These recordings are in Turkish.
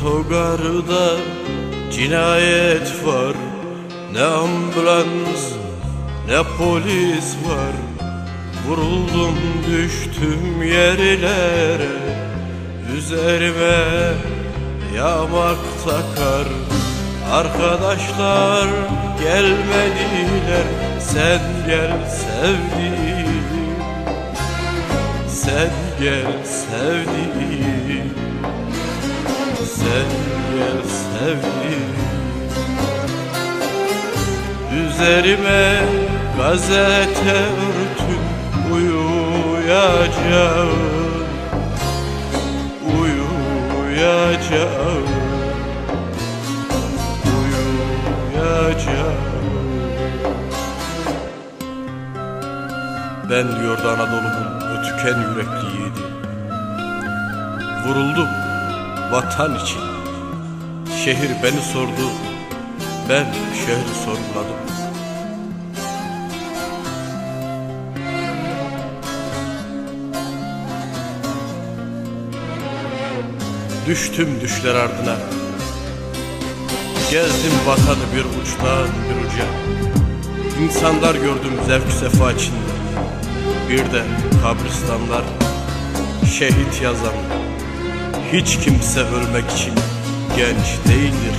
Otogarda cinayet var. Ne ambulans ne polis var. Vuruldum düştüm yerlere. Üzerime yamak takar. Arkadaşlar gelmediler. Sen gel sevdiğim. Sen gel sevdiğim Sen gel sevdiğim Üzerime gazete örtün uyuyacağım. Uyuyacağım. Uyuyacağım. Ben diyordu Anadolu'nun ötüken yürekli yiğidi. Vuruldum vatan için. Şehir beni sordu Ben şehri sorguladım. Düştüm düşler ardına. Gezdim vatanı bir uçtan bir uca. İnsanlar gördüm zevk sefa içinde. Bir de kabristanlar Şehit yazan Hiç kimse ölmek için genç değildir.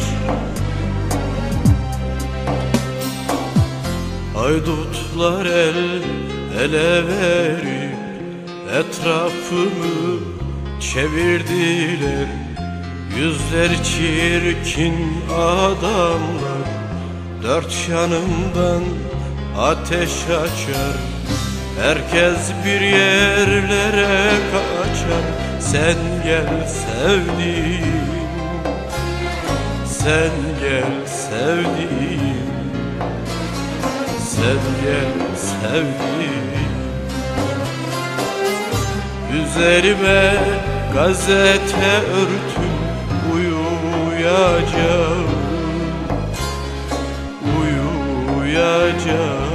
Haydutlar el ele verip Etrafımı çevirdiler. Yüzler çirkin adamlar Dört yanımdan ateş açar. Herkes bir yerlere kaçar Sen gel sevdiğim Sen gel sevdiğim Sen gel sevdiğim. Üzerime gazete örtün uyuyacağım Uyuyacağım